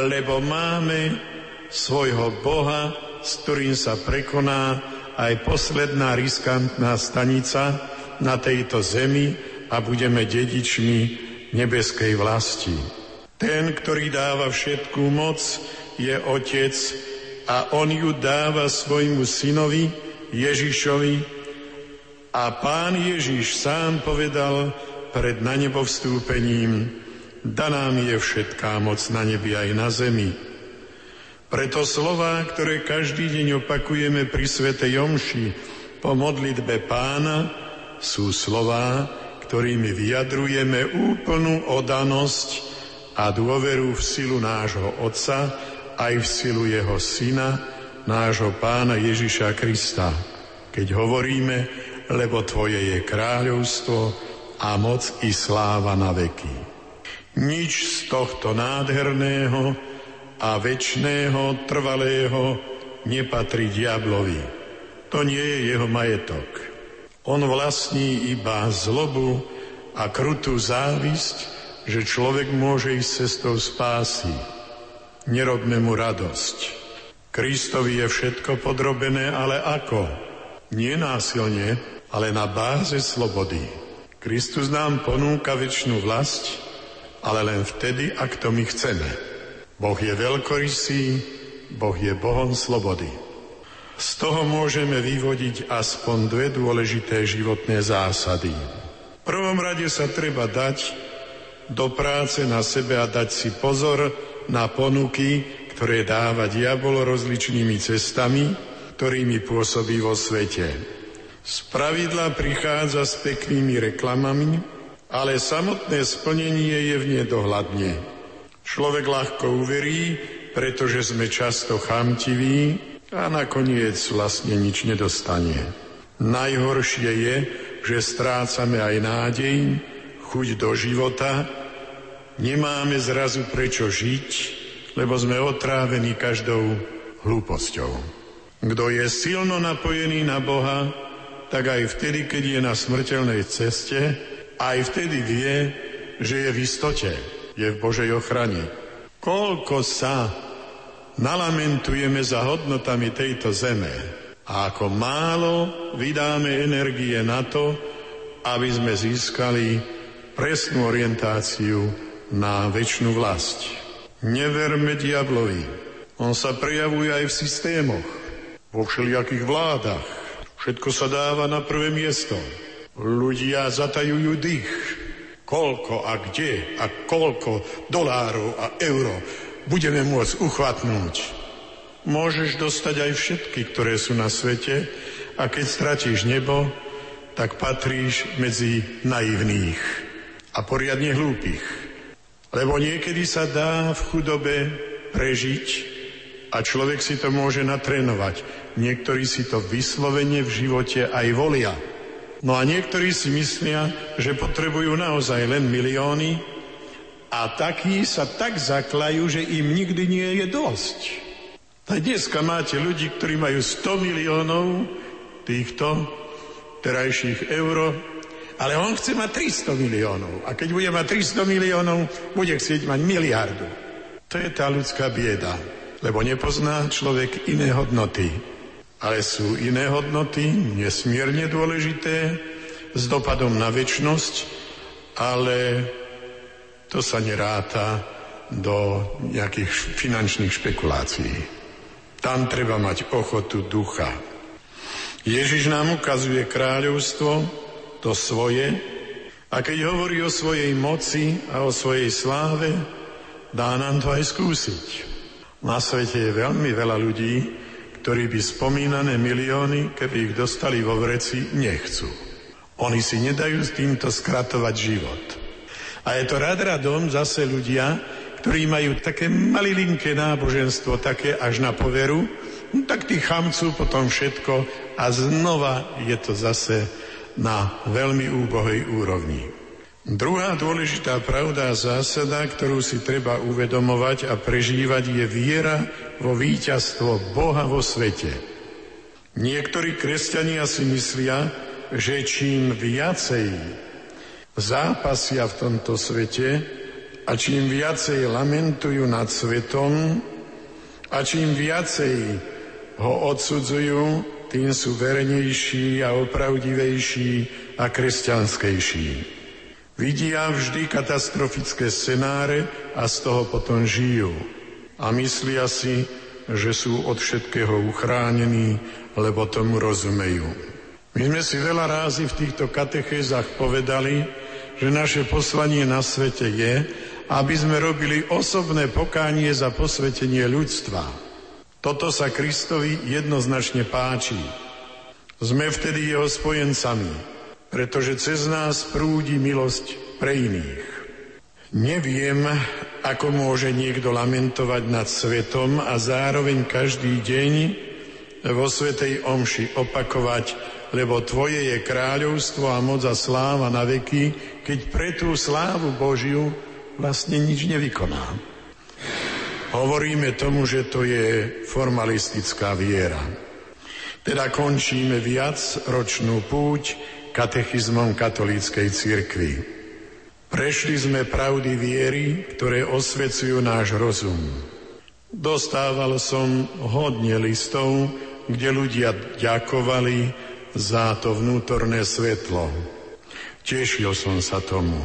S2: lebo máme svojho Boha, s ktorým sa prekoná aj posledná riskantná stanica na tejto zemi a budeme dedičmi nebeskej vlasti. Ten, ktorý dáva všetkú moc, je Otec a On ju dáva svojmu synovi Ježišovi a Pán Ježiš sám povedal pred na nebo vstúpením, daná mi je všetká moc na nebi aj na zemi. Preto slová, ktoré každý deň opakujeme pri Svete Jomši po modlitbe pána, sú slová, ktorými vyjadrujeme úplnú odanosť a dôveru v silu nášho Otca, aj v silu Jeho Syna, nášho Pána Ježiša Krista. Keď hovoríme, lebo Tvoje je kráľovstvo a moc i sláva na veky. Nič z tohto nádherného, a väčšného, trvalého nepatrí diablovi. To nie je jeho majetok. On vlastní iba zlobu a krutú závisť, že človek môže ísť cestou spásy. Nerobme mu radosť. Kristovi je všetko podrobené, ale ako? Nie násilne, ale na báze slobody. Kristus nám ponúka väčšinu vlast, ale len vtedy, ak to my chceme. Boh je veľkorysý, Boh je Bohom slobody. Z toho môžeme vyvodiť aspoň dve dôležité životné zásady. V prvom rade sa treba dať do práce na sebe a dať si pozor na ponuky, ktoré dáva diabol rozličnými cestami, ktorými pôsobí vo svete. Z pravidla prichádza s peknými reklamami, ale samotné splnenie je v nedohľadne. Človek ľahko uverí, pretože sme často chamtiví a nakoniec vlastne nič nedostane. Najhoršie je, že strácame aj nádej, chuť do života, nemáme zrazu prečo žiť, lebo sme otrávení každou hlúposťou. Kto je silno napojený na Boha, tak aj vtedy, keď je na smrteľnej ceste, aj vtedy vie, že je v istote je v Božej ochrane. Koľko sa nalamentujeme za hodnotami tejto zeme a ako málo vydáme energie na to, aby sme získali presnú orientáciu na väčšinu vlast. Neverme diablovi. On sa prejavuje aj v systémoch, vo všelijakých vládach. Všetko sa dáva na prvé miesto. Ľudia zatajujú dých, koľko a kde a koľko dolárov a euro budeme môcť uchvatnúť. Môžeš dostať aj všetky, ktoré sú na svete a keď stratíš nebo, tak patríš medzi naivných a poriadne hlúpych. Lebo niekedy sa dá v chudobe prežiť a človek si to môže natrénovať. Niektorí si to vyslovene v živote aj volia. No a niektorí si myslia, že potrebujú naozaj len milióny a takí sa tak zaklajú, že im nikdy nie je dosť. A dneska máte ľudí, ktorí majú 100 miliónov týchto terajších euro, ale on chce mať 300 miliónov. A keď bude mať 300 miliónov, bude chcieť mať miliardu. To je tá ľudská bieda, lebo nepozná človek iné hodnoty ale sú iné hodnoty, nesmierne dôležité, s dopadom na väčnosť, ale to sa neráta do nejakých finančných špekulácií. Tam treba mať ochotu ducha. Ježiš nám ukazuje kráľovstvo, to svoje, a keď hovorí o svojej moci a o svojej sláve, dá nám to aj skúsiť. Na svete je veľmi veľa ľudí, ktorí by spomínané milióny, keby ich dostali vo vreci, nechcú. Oni si nedajú s týmto skratovať život. A je to rad radom zase ľudia, ktorí majú také malilinké náboženstvo, také až na poveru, no tak tí chamcú potom všetko a znova je to zase na veľmi úbohej úrovni. Druhá dôležitá pravda a zásada, ktorú si treba uvedomovať a prežívať, je viera vo víťazstvo Boha vo svete. Niektorí kresťania si myslia, že čím viacej zápasia v tomto svete a čím viacej lamentujú nad svetom a čím viacej ho odsudzujú, tým sú vernejší a opravdivejší a kresťanskejší. Vidia vždy katastrofické scenáre a z toho potom žijú. A myslia si, že sú od všetkého uchránení, lebo tomu rozumejú. My sme si veľa rázy v týchto katechézach povedali, že naše poslanie na svete je, aby sme robili osobné pokánie za posvetenie ľudstva. Toto sa Kristovi jednoznačne páči. Sme vtedy jeho spojencami, pretože cez nás prúdi milosť pre iných. Neviem, ako môže niekto lamentovať nad svetom a zároveň každý deň vo Svetej Omši opakovať, lebo Tvoje je kráľovstvo a moc a sláva na veky, keď pre tú slávu Božiu vlastne nič nevykoná. Hovoríme tomu, že to je formalistická viera. Teda končíme viac ročnú púť katechizmom katolíckej cirkvi. Prešli sme pravdy viery, ktoré osvecujú náš rozum. Dostával som hodne listov, kde ľudia ďakovali za to vnútorné svetlo. Tešil som sa tomu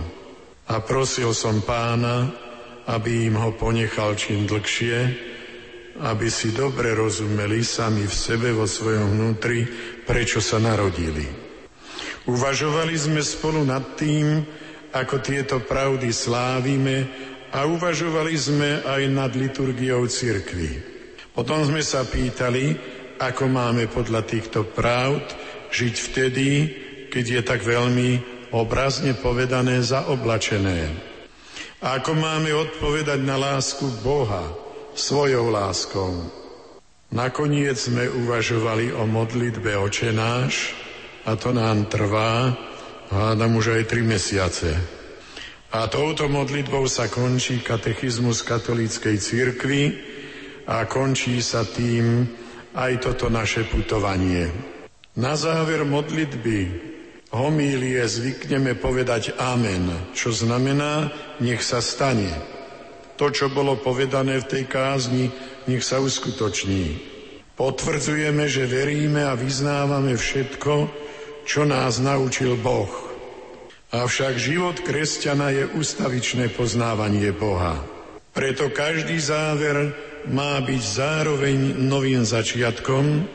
S2: a prosil som pána, aby im ho ponechal čím dlhšie, aby si dobre rozumeli sami v sebe vo svojom vnútri, prečo sa narodili. Uvažovali sme spolu nad tým, ako tieto pravdy slávime a uvažovali sme aj nad liturgiou cirkvy. Potom sme sa pýtali, ako máme podľa týchto pravd žiť vtedy, keď je tak veľmi obrazne povedané zaoblačené. A ako máme odpovedať na lásku Boha svojou láskou? Nakoniec sme uvažovali o modlitbe Oče náš a to nám trvá, hádam už aj tri mesiace. A touto modlitbou sa končí katechizmus katolíckej cirkvi a končí sa tým aj toto naše putovanie. Na záver modlitby homílie zvykneme povedať amen, čo znamená nech sa stane. To, čo bolo povedané v tej kázni, nech sa uskutoční. Potvrdzujeme, že veríme a vyznávame všetko, čo nás naučil Boh. Avšak život kresťana je ustavičné poznávanie Boha. Preto každý záver má byť zároveň novým začiatkom,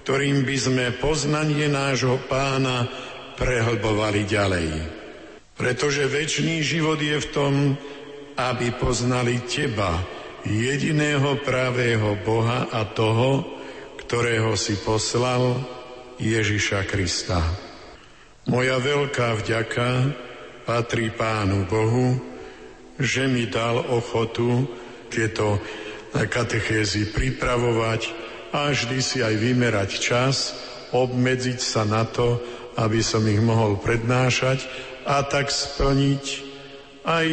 S2: ktorým by sme poznanie nášho pána prehlbovali ďalej. Pretože väčší život je v tom, aby poznali Teba, jediného pravého Boha a toho, ktorého si poslal, Ježiša Krista. Moja veľká vďaka patrí Pánu Bohu, že mi dal ochotu tieto katechézy pripravovať a vždy si aj vymerať čas, obmedziť sa na to, aby som ich mohol prednášať a tak splniť aj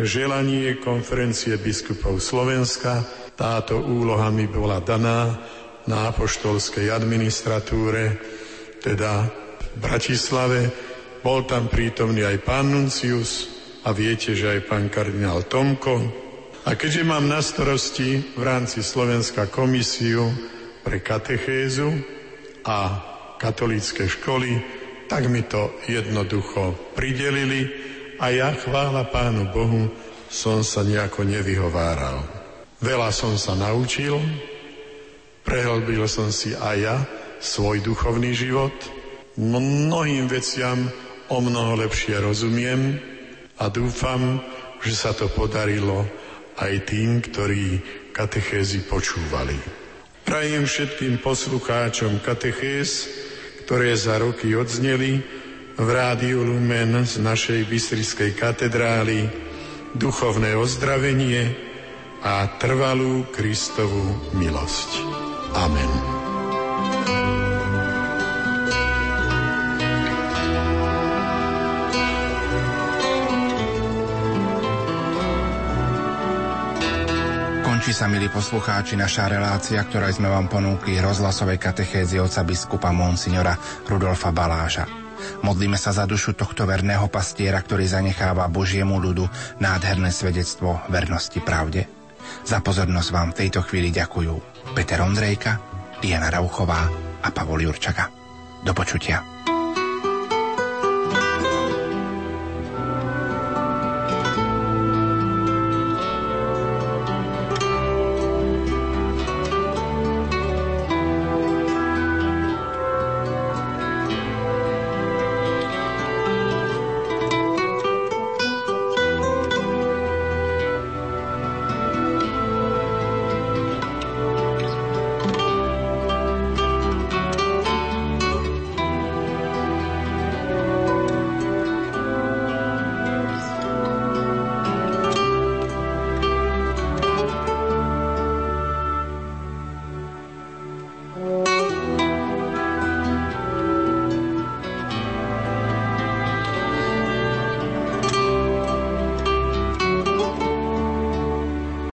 S2: želanie konferencie biskupov Slovenska. Táto úloha mi bola daná na apoštolskej administratúre, teda v Bratislave. Bol tam prítomný aj pán Nuncius a viete, že aj pán kardinál Tomko. A keďže mám na starosti v rámci Slovenska komisiu pre katechézu a katolícke školy, tak mi to jednoducho pridelili a ja chvála Pánu Bohu som sa nejako nevyhováral. Veľa som sa naučil, prehlbil som si aj ja svoj duchovný život, mnohým veciam o mnoho lepšie rozumiem a dúfam, že sa to podarilo aj tým, ktorí katechézy počúvali. Prajem všetkým poslucháčom katechéz, ktoré za roky odzneli v Rádiu Lumen z našej Bystrickej katedrály, duchovné ozdravenie, a trvalú Kristovú milosť. Amen.
S1: Končí sa, milí poslucháči, naša relácia, ktorá sme vám ponúkli rozhlasovej katechézy oca biskupa Monsignora Rudolfa Baláža. Modlíme sa za dušu tohto verného pastiera, ktorý zanecháva Božiemu ľudu nádherné svedectvo vernosti pravde. Za pozornosť vám v tejto chvíli ďakujú Peter Ondrejka, Diana Rauchová a Pavol Jurčaka. Do počutia.